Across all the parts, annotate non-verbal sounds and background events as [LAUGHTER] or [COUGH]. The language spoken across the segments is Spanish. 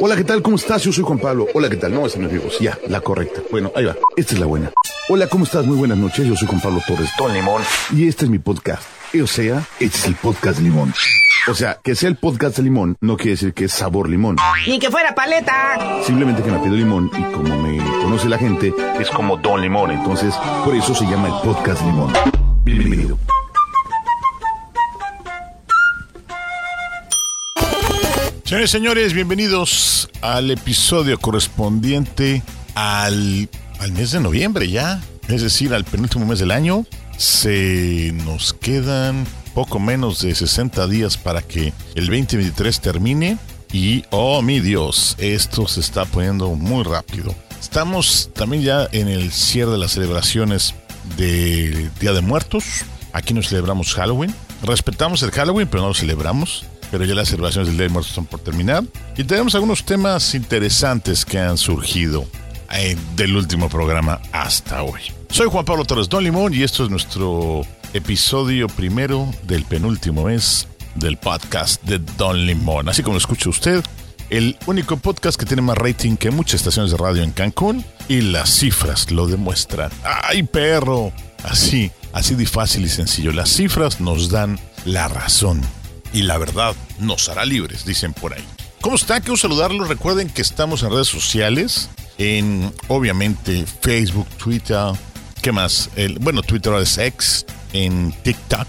Hola, ¿qué tal? ¿Cómo estás? Yo soy Juan Pablo. Hola, ¿qué tal? No, esa no es mi voz. Ya, la correcta. Bueno, ahí va. Esta es la buena. Hola, ¿cómo estás? Muy buenas noches. Yo soy Juan Pablo Torres. Don Limón. Y este es mi podcast. O sea, este es el podcast de limón. O sea, que sea el podcast de limón no quiere decir que es sabor limón. Ni que fuera paleta. Simplemente que me pido limón y como me conoce la gente, es como Don Limón. Entonces, por eso se llama el podcast limón. Bienvenido. Señores señores, bienvenidos al episodio correspondiente al, al mes de noviembre ya, es decir, al penúltimo mes del año. Se nos quedan poco menos de 60 días para que el 2023 termine y, oh mi Dios, esto se está poniendo muy rápido. Estamos también ya en el cierre de las celebraciones de Día de Muertos. Aquí no celebramos Halloween. Respetamos el Halloween, pero no lo celebramos pero ya las celebraciones del Día de están por terminar. Y tenemos algunos temas interesantes que han surgido eh, del último programa hasta hoy. Soy Juan Pablo Torres Don Limón y esto es nuestro episodio primero del penúltimo mes del podcast de Don Limón. Así como lo escucha usted, el único podcast que tiene más rating que muchas estaciones de radio en Cancún y las cifras lo demuestran. ¡Ay, perro! Así, así de fácil y sencillo. Las cifras nos dan la razón y la verdad nos hará libres, dicen por ahí. ¿Cómo están? Quiero saludarlos. Recuerden que estamos en redes sociales, en obviamente Facebook, Twitter, ¿qué más? El, bueno, Twitter es X, en TikTok,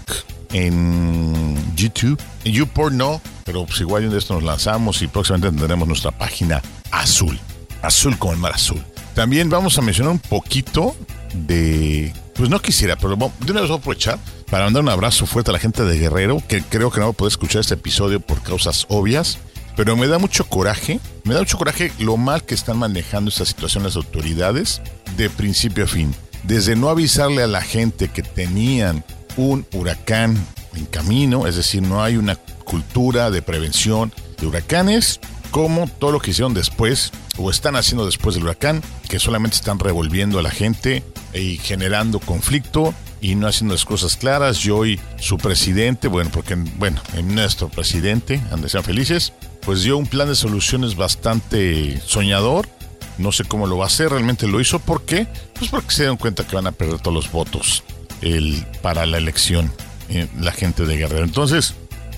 en YouTube, en YouPorn no, pero pues igual de esto nos lanzamos y próximamente tendremos nuestra página azul, azul como el mar azul. También vamos a mencionar un poquito de, pues no quisiera, pero de una vez voy a aprovechar para mandar un abrazo fuerte a la gente de Guerrero, que creo que no va a poder escuchar este episodio por causas obvias. Pero me da mucho coraje, me da mucho coraje lo mal que están manejando esta situación las autoridades de principio a fin. Desde no avisarle a la gente que tenían un huracán en camino, es decir, no hay una cultura de prevención de huracanes, como todo lo que hicieron después o están haciendo después del huracán, que solamente están revolviendo a la gente y generando conflicto y no haciendo las cosas claras. Y su presidente, bueno, porque, bueno, nuestro presidente, ande sean felices, pues dio un plan de soluciones bastante soñador. No sé cómo lo va a hacer, realmente lo hizo. ¿Por qué? Pues porque se dieron cuenta que van a perder todos los votos el, para la elección eh, la gente de Guerrero. Entonces,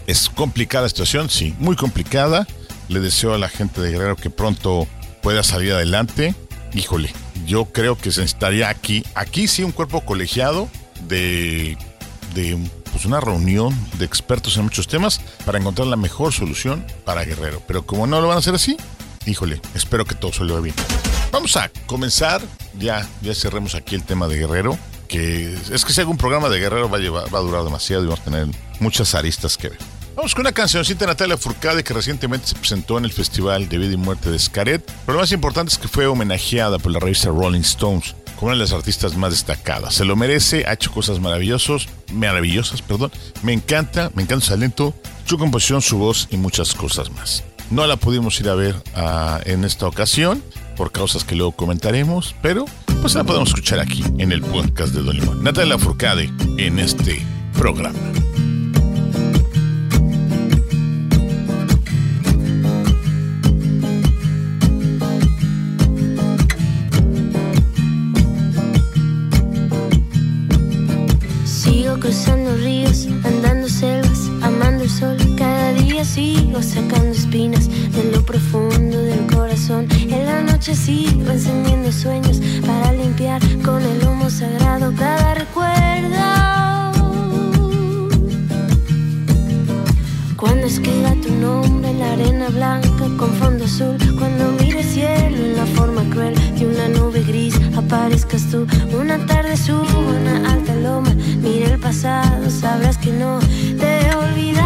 es complicada la situación, sí, muy complicada. Le deseo a la gente de Guerrero que pronto pueda salir adelante. Híjole, yo creo que se necesitaría aquí, aquí sí un cuerpo colegiado de, de pues una reunión de expertos en muchos temas para encontrar la mejor solución para Guerrero. Pero como no lo van a hacer así, híjole, espero que todo salga bien. Vamos a comenzar, ya, ya cerremos aquí el tema de Guerrero, que es que si hago un programa de Guerrero va a, llevar, va a durar demasiado y vamos a tener muchas aristas que ver. Vamos con una cancioncita de Natalia Furcade que recientemente se presentó en el Festival de Vida y Muerte de Scaret, pero lo más importante es que fue homenajeada por la revista Rolling Stones como una de las artistas más destacadas. Se lo merece, ha hecho cosas maravillosas, maravillosas, perdón. Me encanta, me encanta su talento, su composición, su voz y muchas cosas más. No la pudimos ir a ver uh, en esta ocasión por causas que luego comentaremos, pero pues la podemos escuchar aquí en el podcast de Don Limón. Natalia Furcade en este programa. Cruzando ríos, andando selvas, amando el sol. Cada día sigo sacando espinas de lo profundo del corazón. En la noche sigo encendiendo sueños para limpiar con el humo sagrado cada recuerdo. Cuando escriba tu nombre en la arena blanca con fondo azul, cuando mire el cielo en la forma cruel de una nube gris, aparezcas tú. Una tarde subo una alta loma, mire el pasado, sabrás que no te he.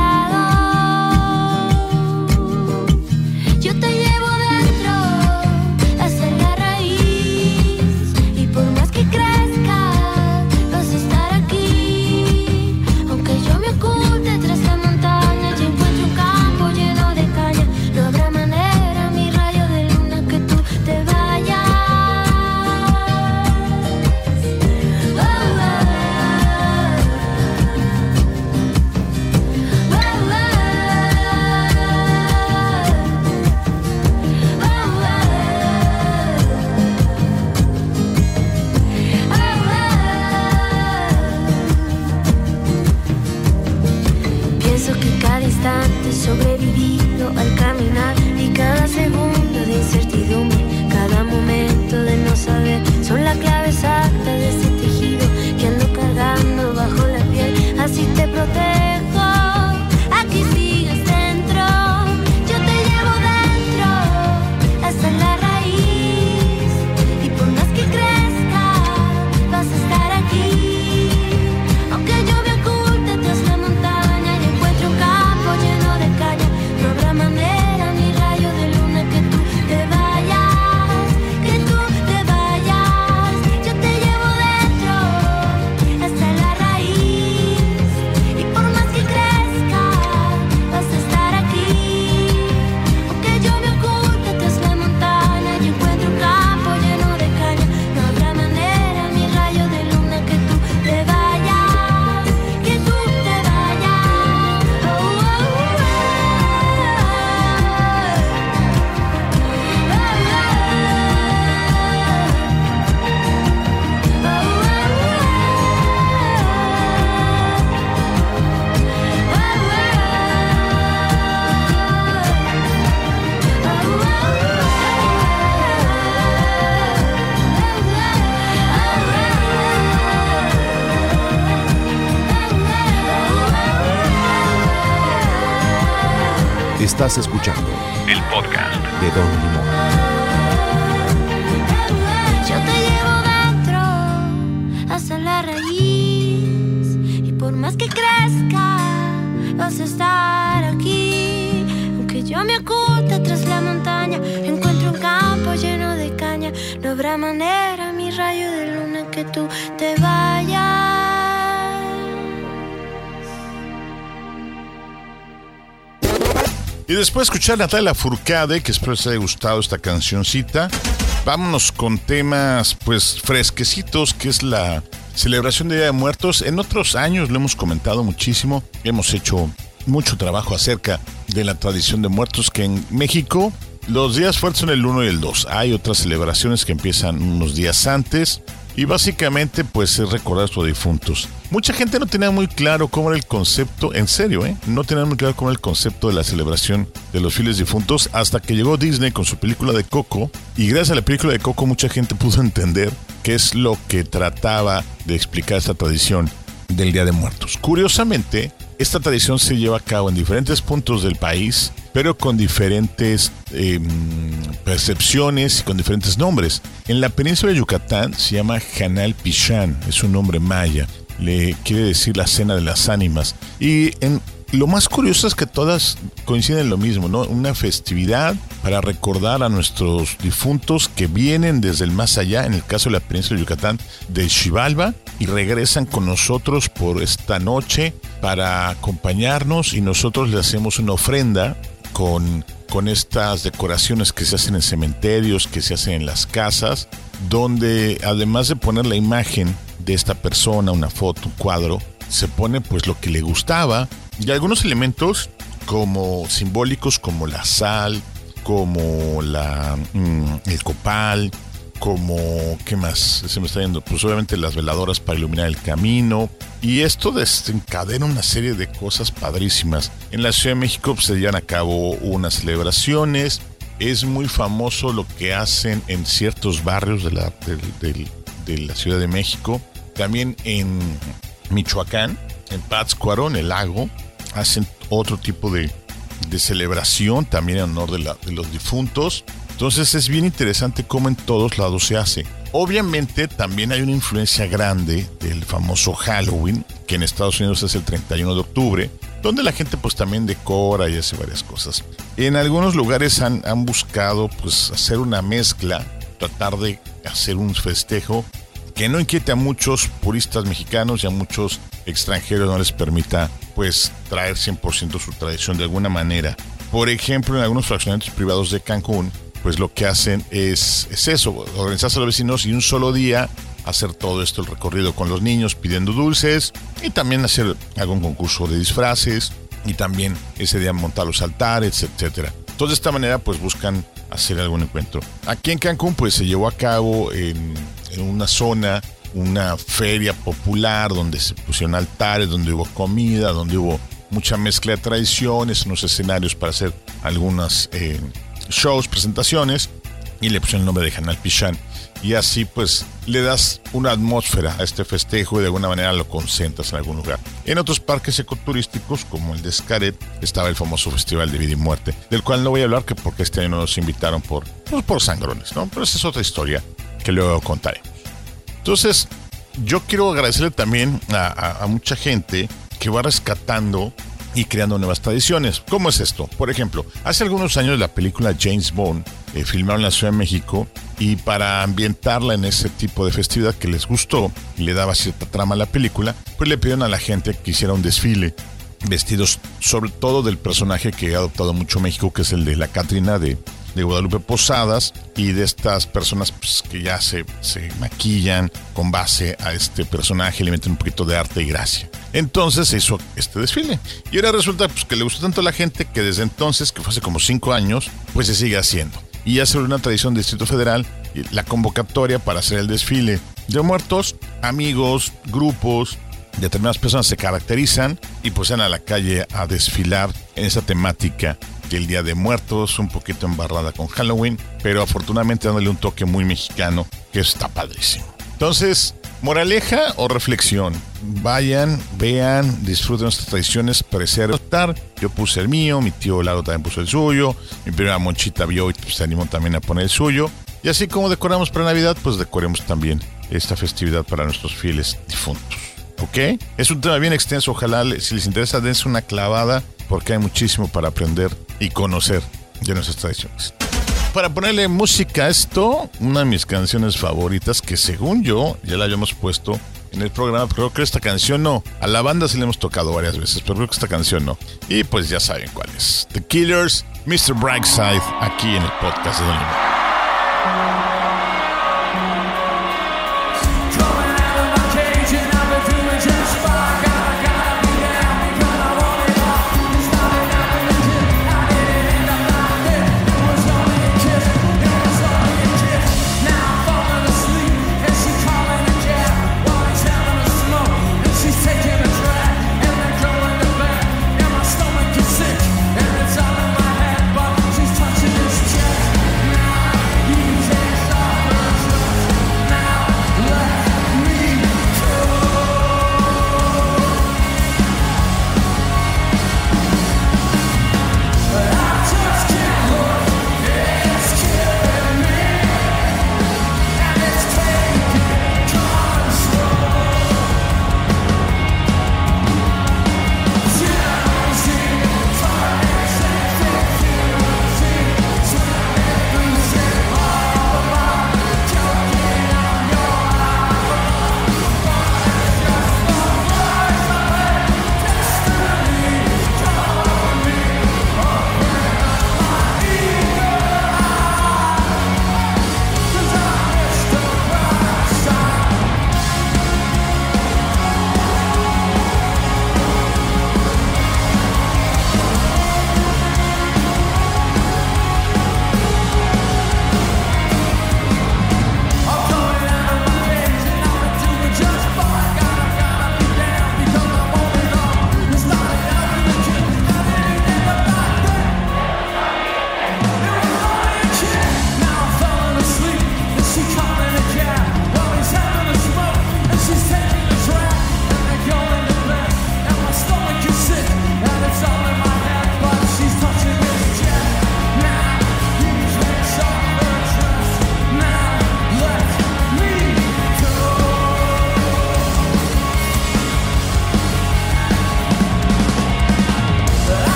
sobrevivido al caminar. Estás escuchando el podcast de Don Limón. Yo te llevo dentro hasta la raíz y por más que crezca vas a estar aquí. Aunque yo me oculte tras la montaña, encuentro un campo lleno de caña. No habrá manera, mi rayo de luna, que tú te Y después de escuchar a Natalia Furcade, que espero les haya gustado esta cancioncita, vámonos con temas pues fresquecitos, que es la celebración de Día de Muertos. En otros años lo hemos comentado muchísimo, hemos hecho mucho trabajo acerca de la tradición de muertos que en México los días fuertes son el 1 y el 2. Hay otras celebraciones que empiezan unos días antes y básicamente pues es recordar a sus difuntos. Mucha gente no tenía muy claro cómo era el concepto, en serio, ¿eh? No tenía muy claro cómo era el concepto de la celebración de los fieles difuntos hasta que llegó Disney con su película de Coco y gracias a la película de Coco mucha gente pudo entender qué es lo que trataba de explicar esta tradición del Día de Muertos. Curiosamente, esta tradición se lleva a cabo en diferentes puntos del país, pero con diferentes eh, percepciones y con diferentes nombres. En la península de Yucatán se llama Hanal Pichán, es un nombre maya, le quiere decir la cena de las ánimas. Y en, lo más curioso es que todas coinciden en lo mismo, ¿no? Una festividad para recordar a nuestros difuntos que vienen desde el más allá, en el caso de la península de Yucatán, de Xibalba, y regresan con nosotros por esta noche para acompañarnos y nosotros le hacemos una ofrenda con, con estas decoraciones que se hacen en cementerios, que se hacen en las casas, donde además de poner la imagen de esta persona, una foto, un cuadro, se pone pues lo que le gustaba y algunos elementos como simbólicos como la sal, como la mm, el copal, como qué más se me está yendo, pues obviamente las veladoras para iluminar el camino y esto desencadena una serie de cosas padrísimas. En la Ciudad de México pues, se llevan a cabo unas celebraciones. Es muy famoso lo que hacen en ciertos barrios de la, de, la Ciudad de México. También en Michoacán, en Pátzcuaro, en el lago, hacen otro tipo de, de celebración también en honor de, la, de, los difuntos. Entonces es bien interesante cómo en todos lados se hace. Obviamente también hay una influencia grande del famoso Halloween, que en Estados Unidos es el 31 de octubre, donde la gente pues también decora y hace varias cosas. En algunos lugares han, han buscado pues hacer una mezcla, tratar de hacer un festejo que no inquiete a muchos puristas mexicanos y a muchos extranjeros, no les permita pues traer 100% su tradición de alguna manera. Por ejemplo, en algunos fraccionamientos privados de Cancún, pues lo que hacen es, es eso, organizarse a los vecinos y un solo día hacer todo esto, el recorrido con los niños pidiendo dulces y también hacer algún concurso de disfraces y también ese día montar los altares, etcétera. Entonces de esta manera pues buscan hacer algún encuentro. Aquí en Cancún pues se llevó a cabo en, en una zona una feria popular donde se pusieron altares, donde hubo comida, donde hubo mucha mezcla de tradiciones, unos escenarios para hacer algunas eh, shows, presentaciones, y le pusieron el nombre de Hanal Pichán. Y así pues le das una atmósfera a este festejo y de alguna manera lo concentras en algún lugar. En otros parques ecoturísticos como el de Xcaret estaba el famoso Festival de Vida y Muerte, del cual no voy a hablar que porque este año no nos invitaron por, pues, por sangrones, ¿no? Pero esa es otra historia que luego contaré. Entonces, yo quiero agradecerle también a, mucha gente que va rescatando y creando nuevas tradiciones. ¿Cómo es esto? Por ejemplo, hace algunos años la película James Bond eh, filmaron en la Ciudad de México y para ambientarla en ese tipo de festividad que les gustó y le daba cierta trama a la película, pues le pidieron a la gente que hiciera un desfile vestidos sobre todo del personaje que ha adoptado mucho México, que es el de la Catrina de, de Guadalupe Posadas y de estas personas pues, que ya se, se, maquillan con base a este personaje, le meten un poquito de arte y gracia. Entonces se hizo este desfile. Y ahora resulta pues, que le gustó tanto a la gente que desde entonces, que fue hace como cinco años, pues se sigue haciendo. Y ya se una tradición del Distrito Federal, la convocatoria para hacer el desfile de muertos, amigos, grupos, determinadas personas se caracterizan y pues van a la calle a desfilar en esa temática del Día de Muertos, un poquito embarrada con Halloween, pero afortunadamente dándole un toque muy mexicano que está padrísimo. Entonces, Moraleja o reflexión. Vayan, vean, disfruten nuestras tradiciones, preservar. Yo puse el mío, mi tío Lalo también puso el suyo, mi primera monchita vio y pues, se animó también a poner el suyo. Y así como decoramos para Navidad, pues decoremos también esta festividad para nuestros fieles difuntos. ¿Ok? Es un tema bien extenso, ojalá si les interesa dense una clavada porque hay muchísimo para aprender y conocer de nuestras tradiciones. Para ponerle música a esto, una de mis canciones favoritas que según yo ya la habíamos puesto en el programa, creo que esta canción no. A la banda sí le hemos tocado varias veces, pero creo que esta canción no. Y pues ya saben cuál es. The Killers, Mr. Brightside, aquí en el podcast de Don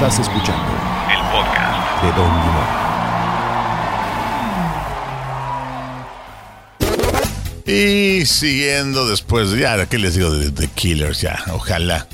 Estás escuchando el podcast de Don Limón. Y siguiendo después, ya, ¿qué les digo de The Killers? Ya, ojalá.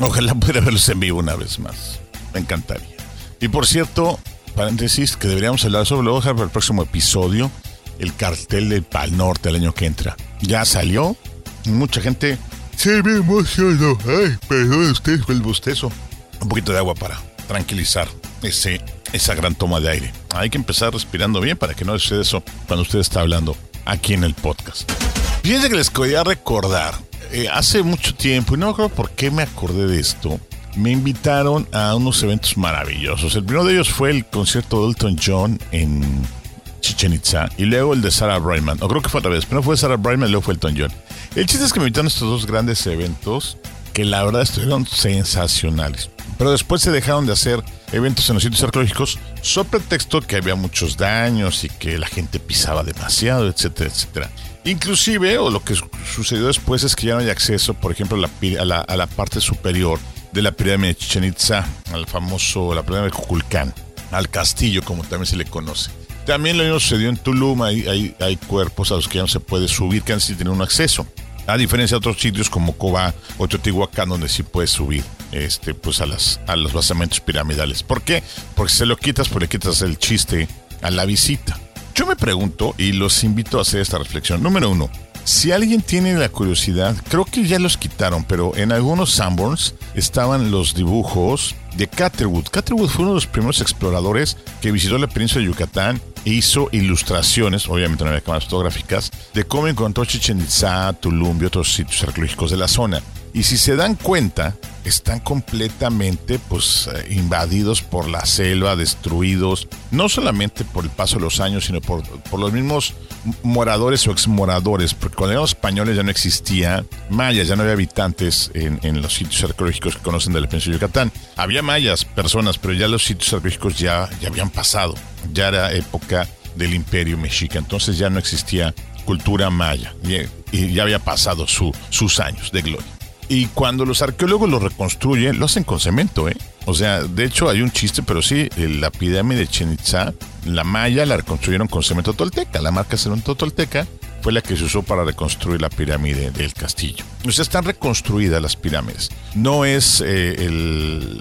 Ojalá pudiera verlos en vivo una vez más. Me encantaría. Y por cierto, paréntesis, que deberíamos hablar sobre, lo para el próximo episodio, el cartel del Pal Norte el año que entra. Ya salió. Mucha gente se me emocionó. Ay, perdón usted el bostezo. Un poquito de agua para tranquilizar ese, esa gran toma de aire. Hay que empezar respirando bien para que no suceda eso cuando usted está hablando aquí en el podcast. Fíjense que les quería recordar, eh, hace mucho tiempo, y no acuerdo por qué me acordé de esto, me invitaron a unos eventos maravillosos. El primero de ellos fue el concierto de Elton John en Chichen Itza y luego el de Sarah Brightman. O creo que fue otra vez. Primero fue Sarah Brightman luego fue Elton John. El chiste es que me invitaron a estos dos grandes eventos que la verdad estuvieron sensacionales. Pero después se dejaron de hacer eventos en los sitios arqueológicos sobre pretexto que había muchos daños y que la gente pisaba demasiado, etcétera, etcétera. Inclusive, o lo que sucedió después es que ya no hay acceso, por ejemplo, a la, parte superior de la pirámide de Chichen Itza, al famoso, la pirámide de Cuculcán, al castillo, como también se le conoce. También lo mismo sucedió en Tulum, hay, hay, cuerpos a los que ya no se puede subir, que antes sí tienen un acceso. A diferencia de otros sitios como Cobá o Teotihuacán, donde sí puedes subir este, pues a, las, a los basamentos piramidales. ¿Por qué? Porque se lo quitas, porque le quitas el chiste a la visita. Yo me pregunto y los invito a hacer esta reflexión. Número uno, si alguien tiene la curiosidad, creo que ya los quitaron, pero en algunos Sanborns estaban los dibujos de Catherwood. Catherwood fue uno de los primeros exploradores que visitó la península de Yucatán hizo ilustraciones, obviamente no había cámaras fotográficas, de cómo encontró Chichen Itza, Tulum y otros sitios arqueológicos de la zona. Y si se dan cuenta, están completamente pues eh, invadidos por la selva, destruidos, no solamente por el paso de los años, sino por, por los mismos moradores o exmoradores, porque cuando los españoles ya no existía mayas, ya no había habitantes en, los sitios arqueológicos que conocen de la península de Yucatán. Había mayas, personas, pero ya los sitios arqueológicos ya, ya habían pasado, ya era época del imperio mexica, entonces ya no existía cultura maya y, y ya había pasado su, sus años de gloria. Y cuando los arqueólogos lo reconstruyen, lo hacen con cemento, ¿eh? O sea, de hecho hay un chiste, pero sí, la pirámide de Chichen la maya la reconstruyeron con cemento tolteca. La marca cemento tolteca fue la que se usó para reconstruir la pirámide del castillo. O sea, están reconstruidas las pirámides. No es eh, el,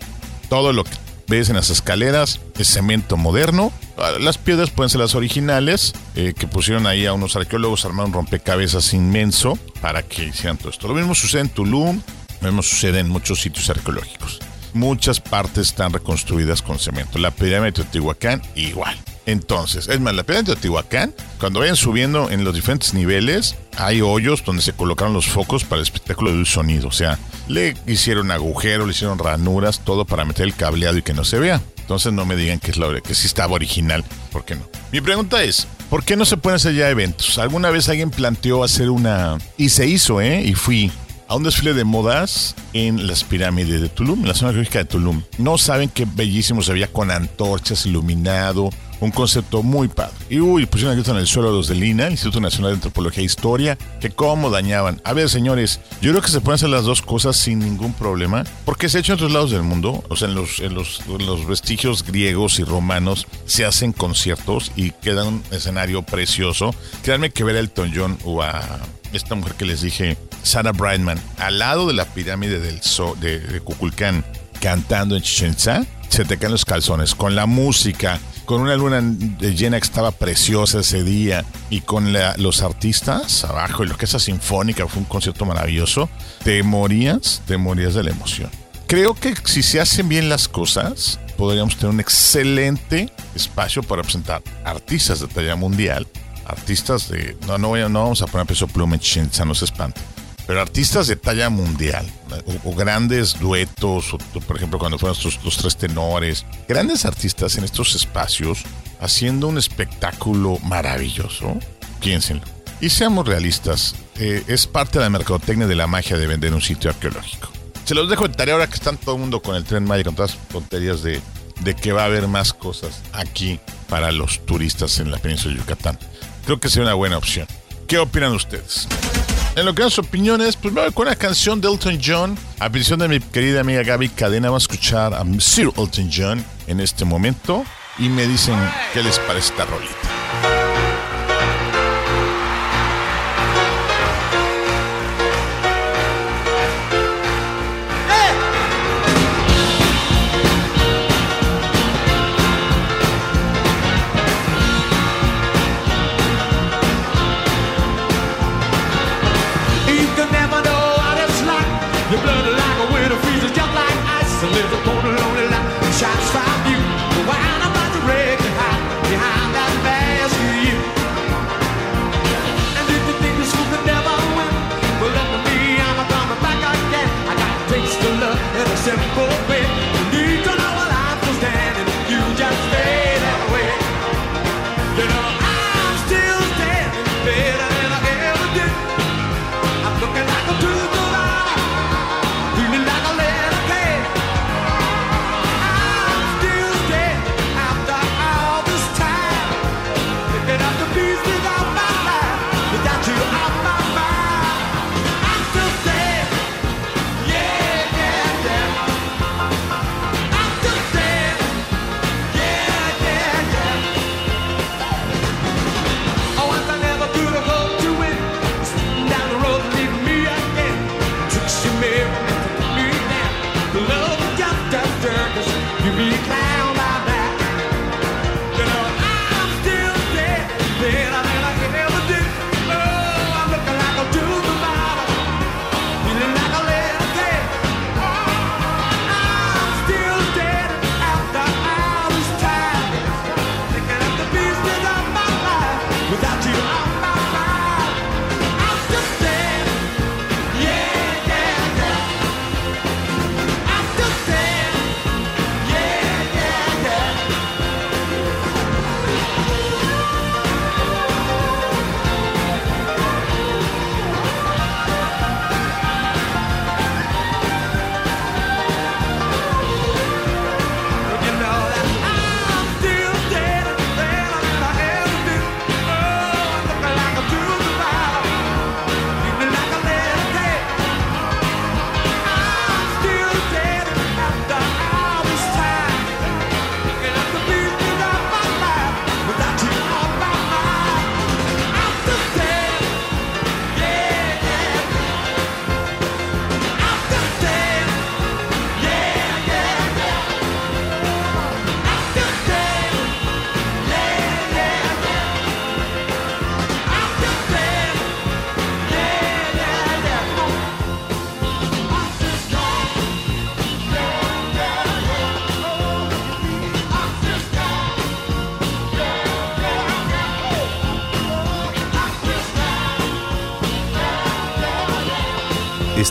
todo lo que ves en las escaleras, es cemento moderno. Ah, las piedras pueden ser las originales, eh, que pusieron ahí a unos arqueólogos, armaron rompecabezas inmenso para que hicieran todo esto. Lo mismo sucede en Tulum, lo mismo sucede en muchos sitios arqueológicos. Muchas partes están reconstruidas con cemento. La pirámide de Teotihuacán, igual. Entonces, es más, la pirámide de Teotihuacán, cuando vayan subiendo en los diferentes niveles, hay hoyos donde se colocaron los focos para el espectáculo del sonido. O sea, le hicieron agujeros, le hicieron ranuras, todo para meter el cableado y que no se vea. Entonces no me digan que es la que sí estaba original, ¿por qué no? Mi pregunta es, ¿por qué no se pueden hacer ya eventos? ¿Alguna vez alguien planteó hacer una y se hizo, eh? Y fui a un desfile de modas en las pirámides de Tulum, en la zona arqueológica de Tulum. No saben qué bellísimo se veía con antorchas, iluminado, un concepto muy padre. Y uy, pusieron aquí en el suelo los de Lina, Instituto Nacional de Antropología e Historia, que cómo dañaban. A ver, señores, yo creo que se pueden hacer las dos cosas sin ningún problema, porque se ha hecho en otros lados del mundo, o sea, en los, en los, los vestigios griegos y romanos se hacen conciertos y queda un escenario precioso. Créanme que ver a Elton John o a esta mujer que les dije, Sarah Brightman, al lado de la pirámide del so, de, de cantando en Chichen Itza, se te caen los calzones con la música, con una luna llena que estaba preciosa ese día y con los artistas abajo y lo que esa sinfónica fue un concierto maravilloso, te morías, te morías de la emoción. Creo que si se hacen bien las cosas, podríamos tener un excelente espacio para presentar artistas de talla mundial, artistas de... No, no, no vamos a poner peso pluma en no se espante pero artistas de talla mundial, o, grandes duetos, o, por ejemplo cuando fueron los, tres tenores, grandes artistas en estos espacios haciendo un espectáculo maravilloso, piénsenlo. Y seamos realistas, eh, es parte de la mercadotecnia de la magia de vender un sitio arqueológico. Se los dejo de tarea ahora que están todo el mundo con el tren Maya, con todas las tonterías de, de que va a haber más cosas aquí para los turistas en la península de Yucatán. Creo que sería una buena opción. ¿Qué opinan ustedes? En lo que sus opiniones, pues me voy con una canción de Elton John. A petición de mi querida amiga Gaby Cadena, vamos a escuchar a Sir Elton John en este momento. Y me dicen qué les parece esta rolita.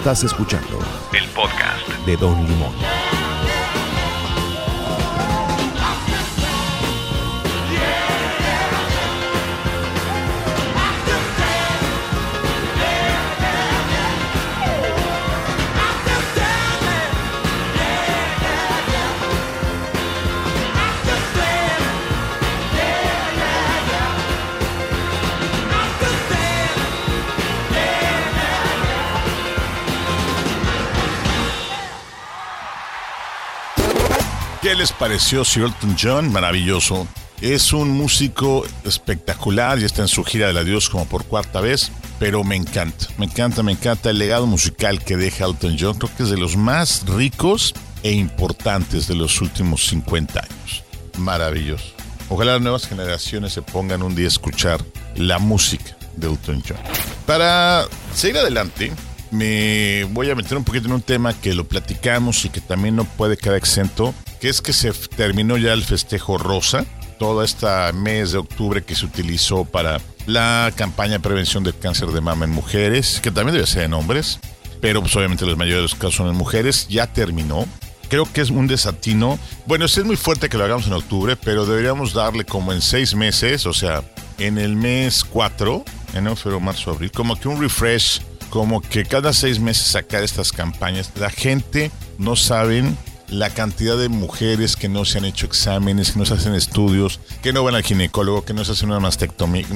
Estás escuchando el podcast de Don Limón. ¿Qué les pareció Elton John? Maravilloso. Es un músico espectacular y está en su gira del adiós como por cuarta vez, pero me encanta, me encanta, me encanta el legado musical que deja Elton John. Creo que es de los más ricos e importantes de los últimos 50 años. Maravilloso. Ojalá las nuevas generaciones se pongan un día a escuchar la música de Elton John. Para seguir adelante, me voy a meter un poquito en un tema que lo platicamos y que también no puede quedar exento que es que se terminó ya el festejo rosa, todo este mes de octubre que se utilizó para la campaña de prevención del cáncer de mama en mujeres, que también debe ser en hombres, pero pues obviamente los mayores de los casos son en mujeres, ya terminó. Creo que es un desatino. Bueno, es muy fuerte que lo hagamos en octubre, pero deberíamos darle como en seis meses, o sea, en el mes 4, enero, febrero, marzo, abril, como que un refresh, como que cada seis meses sacar estas campañas. La gente no saben la cantidad de mujeres que no se han hecho exámenes, que no se hacen estudios, que no van al ginecólogo, que no se hacen una mastectomía,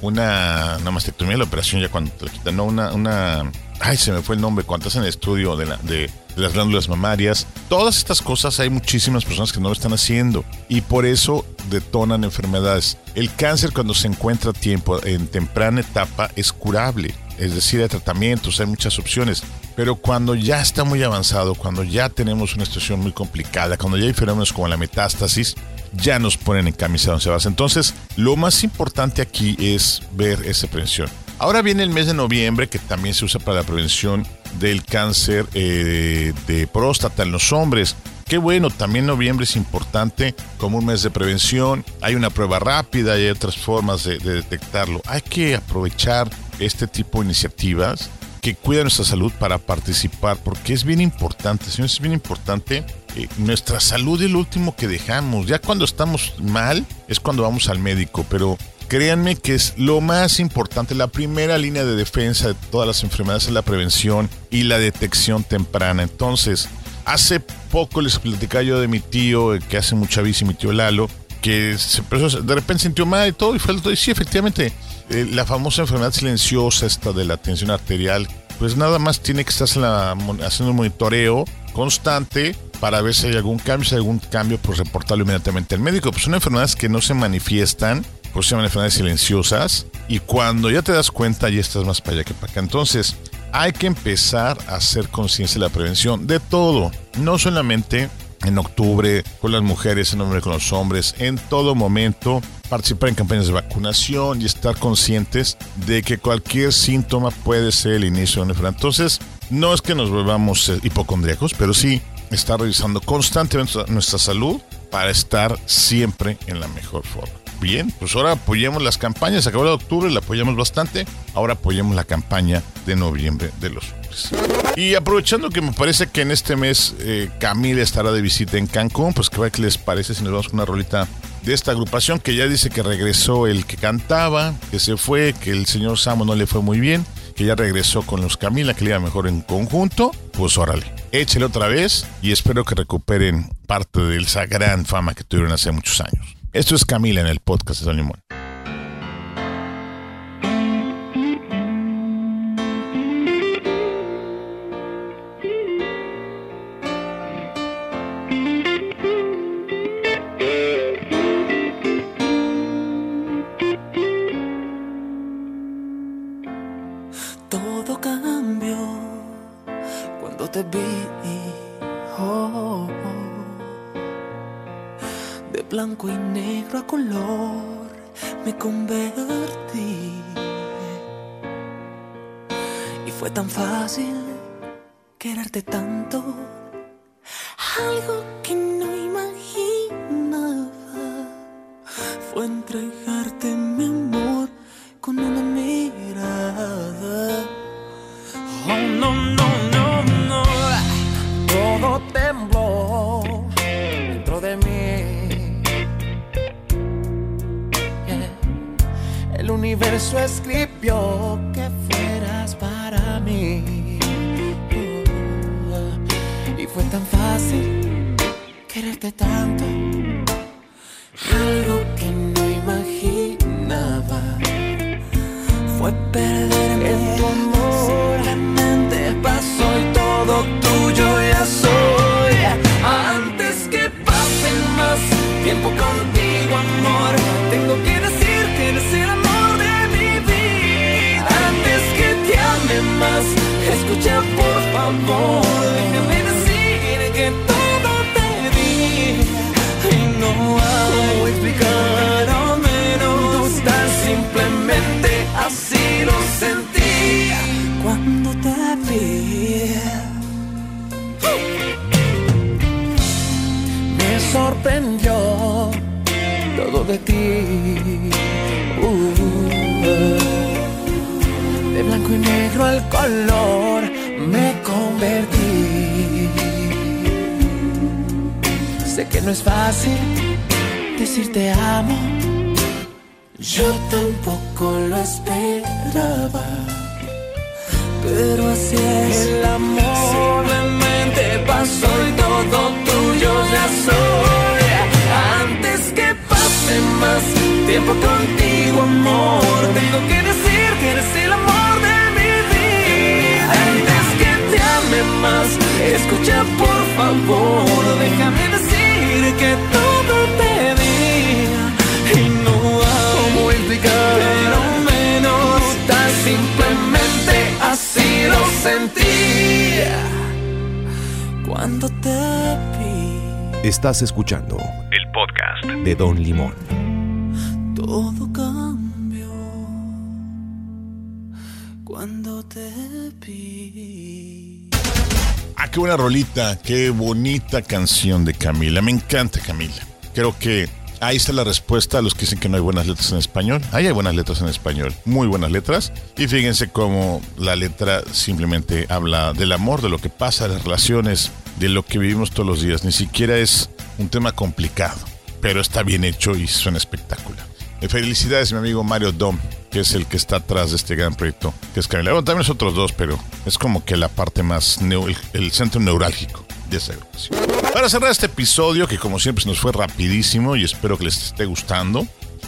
una, una mastectomía, la operación ya cuando te la quitan, no, una, una, ay, se me fue el nombre, cuando estás en el estudio de, la, de, las glándulas mamarias, todas estas cosas hay muchísimas personas que no lo están haciendo y por eso detonan enfermedades. El cáncer cuando se encuentra a tiempo, en temprana etapa, es curable, es decir, hay tratamientos, hay muchas opciones. Pero cuando ya está muy avanzado, cuando ya tenemos una situación muy complicada, cuando ya hay fenómenos como la metástasis, ya nos ponen en camisa once varas. Entonces, lo más importante aquí es ver esa prevención. Ahora viene el mes de noviembre, que también se usa para la prevención del cáncer eh, de próstata en los hombres. Qué bueno, también noviembre es importante como un mes de prevención. Hay una prueba rápida y hay otras formas de, de detectarlo. Hay que aprovechar este tipo de iniciativas que cuidan nuestra salud para participar, porque es bien importante, señores, es bien importante eh, nuestra salud es lo último que dejamos. Ya cuando estamos mal es cuando vamos al médico, pero créanme que es lo más importante, la primera línea de defensa de todas las enfermedades es la prevención y la detección temprana. Entonces, hace poco les platicaba yo de mi tío, eh, que hace mucha bici, mi tío Lalo, que se, de repente sintió mal y todo, y fue todo. Y sí, efectivamente, eh, la famosa enfermedad silenciosa, esta de la tensión arterial, pues nada más tiene que estar haciendo un monitoreo constante para ver si hay algún cambio, si hay algún cambio, pues reportarlo inmediatamente al médico. Pues son enfermedades que no se manifiestan, pues se llaman enfermedades silenciosas, y cuando ya te das cuenta ya estás más para allá que para acá. Entonces, hay que empezar a hacer conciencia de la prevención de todo, no solamente en octubre con las mujeres, en hombre con los hombres, en todo momento participar en campañas de vacunación y estar conscientes de que cualquier síntoma puede ser el inicio de una enfermedad. Entonces, no es que nos volvamos eh, hipocondríacos, pero sí estar revisando constantemente nuestra salud para estar siempre en la mejor forma. Bien, pues ahora apoyemos las campañas. Acabó de octubre, la apoyamos bastante. Ahora apoyemos la campaña de noviembre de los hombres. Y aprovechando que me parece que en este mes eh, Camila estará de visita en Cancún, pues ¿qué les parece si nos vamos con una rolita de esta agrupación que ya dice que regresó el que cantaba, que se fue, que el señor Samo no le fue muy bien, que ya regresó con los Camila, que le iba mejor en conjunto? Pues órale, échele otra vez y espero que recuperen parte de esa gran fama que tuvieron hace muchos años. Esto es Camila en el podcast de Don Limón. Todo cambió cuando te vi blanco y negro a color me convertí. Y fue tan fácil quererte tanto, algo que no imaginaba fue entregarte mi amor universo escribió que fueras para mí. y fue tan fácil quererte tanto. Algo que no imaginaba fue perderme en tu amor. Por favor, no es fácil decirte amo. Yo tampoco lo esperaba. Pero así es el amor. Simplemente pasó y todo tuyo ya soy. Antes que pase más tiempo contigo, amor. Tengo que decir que eres el amor de mi vida. Antes que te ame más, escucha por favor. Déjame decir que todo te di y no ¿Cómo explicar? pero menos tan simplemente así lo sentí cuando te vi. Estás escuchando el podcast de Don Limón. Todo cambió cuando te vi. Ah, qué buena rolita, qué bonita canción de Camila. Me encanta Camila. Creo que ahí está la respuesta a los que dicen que no hay buenas letras en español. Ahí hay buenas letras en español, muy buenas letras. Y fíjense cómo la letra simplemente habla del amor, de lo que pasa, de las relaciones, de lo que vivimos todos los días. Ni siquiera es un tema complicado, pero está bien hecho y suena espectacular. Eh, Felicidades, mi amigo Mario Dom, que es el que está atrás de este gran proyecto, que es Camila. Bueno, también los otros dos, pero es como que la parte más, el, centro neurálgico de esa agrupación. Para cerrar este episodio, que como siempre nos fue rapidísimo y espero que les esté gustando.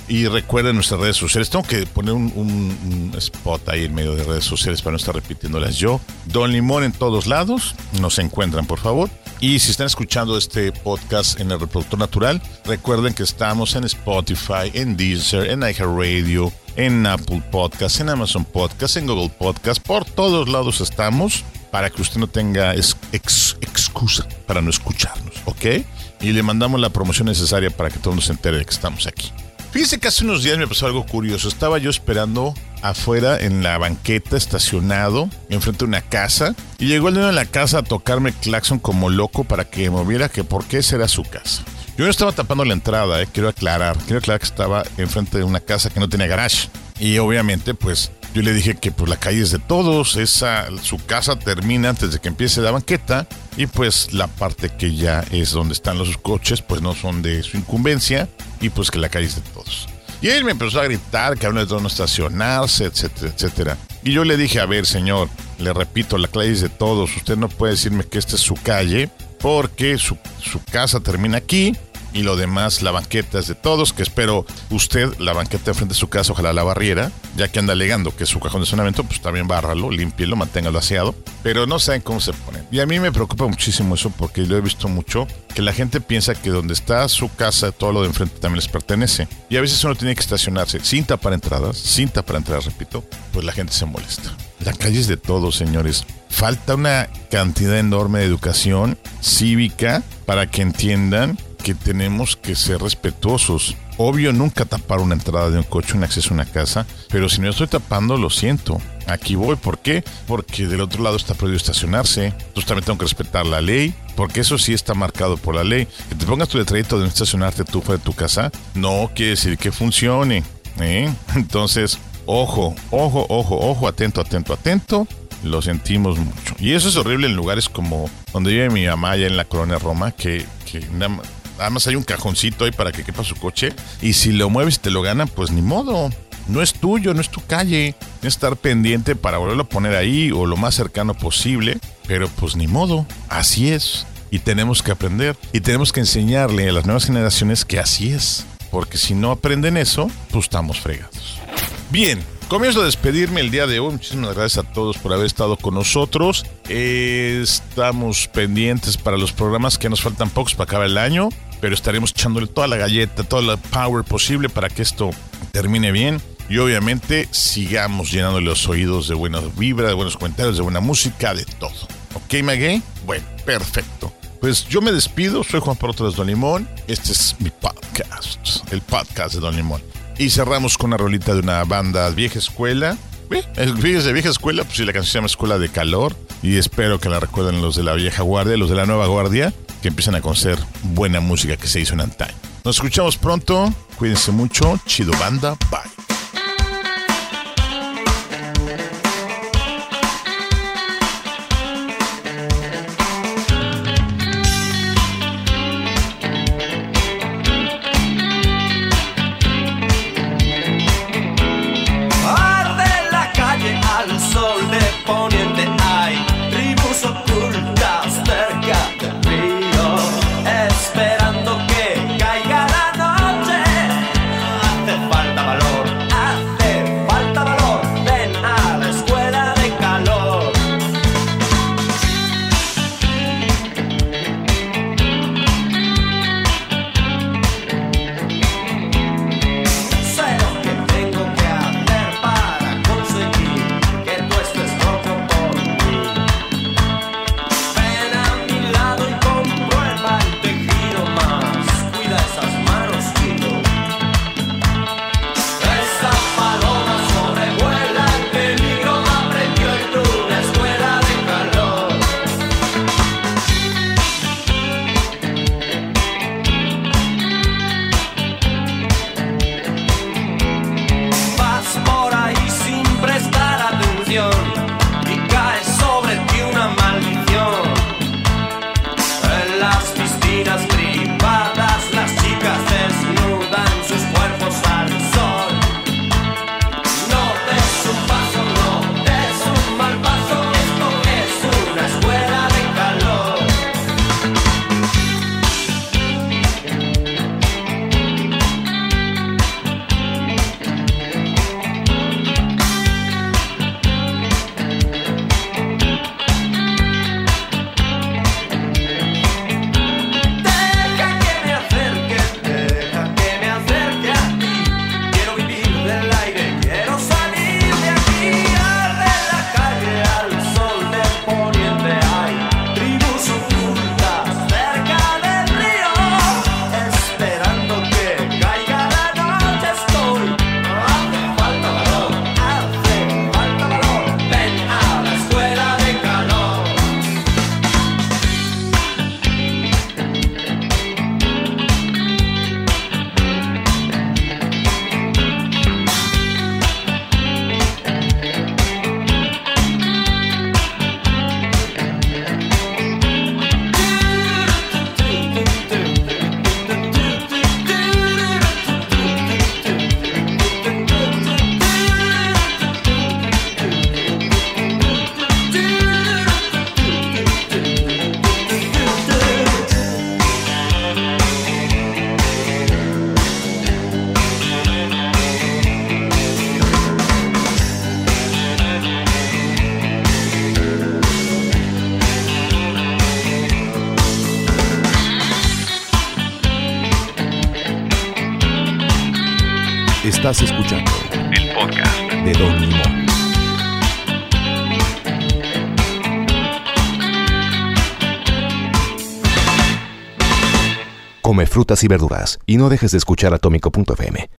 Y recuerden nuestras redes sociales. Tengo que poner un spot ahí en medio de redes sociales para no estar repitiéndolas yo. Don Limón en todos lados. Nos encuentran, por favor. Y si están escuchando este podcast en el reproductor natural, recuerden que estamos en Spotify, en Deezer, en iHeartRadio, en Apple Podcast, en Amazon Podcast, en Google Podcast. Por todos lados estamos para que usted no tenga ex- ex- excusa para no escucharnos, ¿ok? Y le mandamos la promoción necesaria para que todo el mundo se entere de que estamos aquí. Fíjese que hace unos días me pasó algo curioso. Estaba yo esperando afuera en la banqueta, estacionado, enfrente de una casa, y llegó el dueño de la casa a tocarme el claxon como loco para que me moviera que por qué esa era su casa. Yo no estaba tapando la entrada, eh, quiero aclarar. Quiero aclarar que estaba enfrente de una casa que no tenía garage. Y obviamente, pues, yo le dije que pues la calle es de todos, esa, su casa termina antes de que empiece la banqueta y pues la parte que ya es donde están los coches pues no son de su incumbencia y pues que la calle es de todos. Y él me empezó a gritar que habla de no estacionarse, etcétera, etcétera. Y yo le dije, a ver señor, le repito, la calle es de todos, usted no puede decirme que esta es su calle porque su, su casa termina aquí y lo demás, la banqueta es de todos, que espero usted, la banqueta enfrente de su casa, ojalá la barriera, ya que anda alegando que es su cajón de estacionamiento, pues también bárralo, límpielo, manténgalo aseado, pero no saben cómo se ponen. Y a mí me preocupa muchísimo eso porque lo he visto mucho, que la gente piensa que donde está su casa, todo lo de enfrente también les pertenece. Y a veces uno tiene que estacionarse sin tapar entradas, sin tapar entradas, repito, pues la gente se molesta. La calle es de todos, señores. Falta una cantidad enorme de educación cívica para que entiendan que tenemos que ser respetuosos. Obvio, nunca tapar una entrada de un coche, un acceso a una casa, pero si no estoy tapando, lo siento. Aquí voy, ¿por qué? Porque del otro lado está prohibido estacionarse. Entonces también tengo que respetar la ley, porque eso sí está marcado por la ley. Que te pongas tu letrerito de no estacionarte tú fuera de tu casa, no quiere decir que funcione. ¿eh? [LAUGHS] Entonces, ojo, ojo, ojo, ojo, atento, atento, atento. Lo sentimos mucho. Y eso es horrible en lugares como donde vive mi mamá, allá en la colonia Roma, que, que nada más- Además hay un cajoncito ahí para que quepa su coche. Y si lo mueves y te lo ganan, pues ni modo. No es tuyo, no es tu calle. Tienes estar pendiente para volverlo a poner ahí o lo más cercano posible. Pero pues ni modo. Así es. Y tenemos que aprender. Y tenemos que enseñarle a las nuevas generaciones que así es. Porque si no aprenden eso, pues estamos fregados. Bien, comienzo a despedirme el día de hoy. Muchísimas gracias a todos por haber estado con nosotros. Eh, estamos pendientes para los programas que nos faltan pocos para acabar el año, pero estaremos echándole toda la galleta, toda la power posible para que esto termine bien. Y obviamente sigamos llenándole los oídos de buena vibra, de buenos comentarios, de buena música, de todo. ¿Ok, Maguey? Bueno, perfecto. Pues yo me despido, soy Juan Pablo Torres Don Limón. Este es mi podcast, el podcast de Don Limón. Y cerramos con una rolita de una banda vieja escuela. El de vieja escuela, pues si la canción se llama Escuela de Calor. Y espero que la recuerden los de la vieja guardia, los de la nueva guardia, que empiezan a conocer buena música que se hizo en antaño. Nos escuchamos pronto, cuídense mucho, chido banda, bye. Frutas y verduras y no dejes de escuchar Atómico.fm.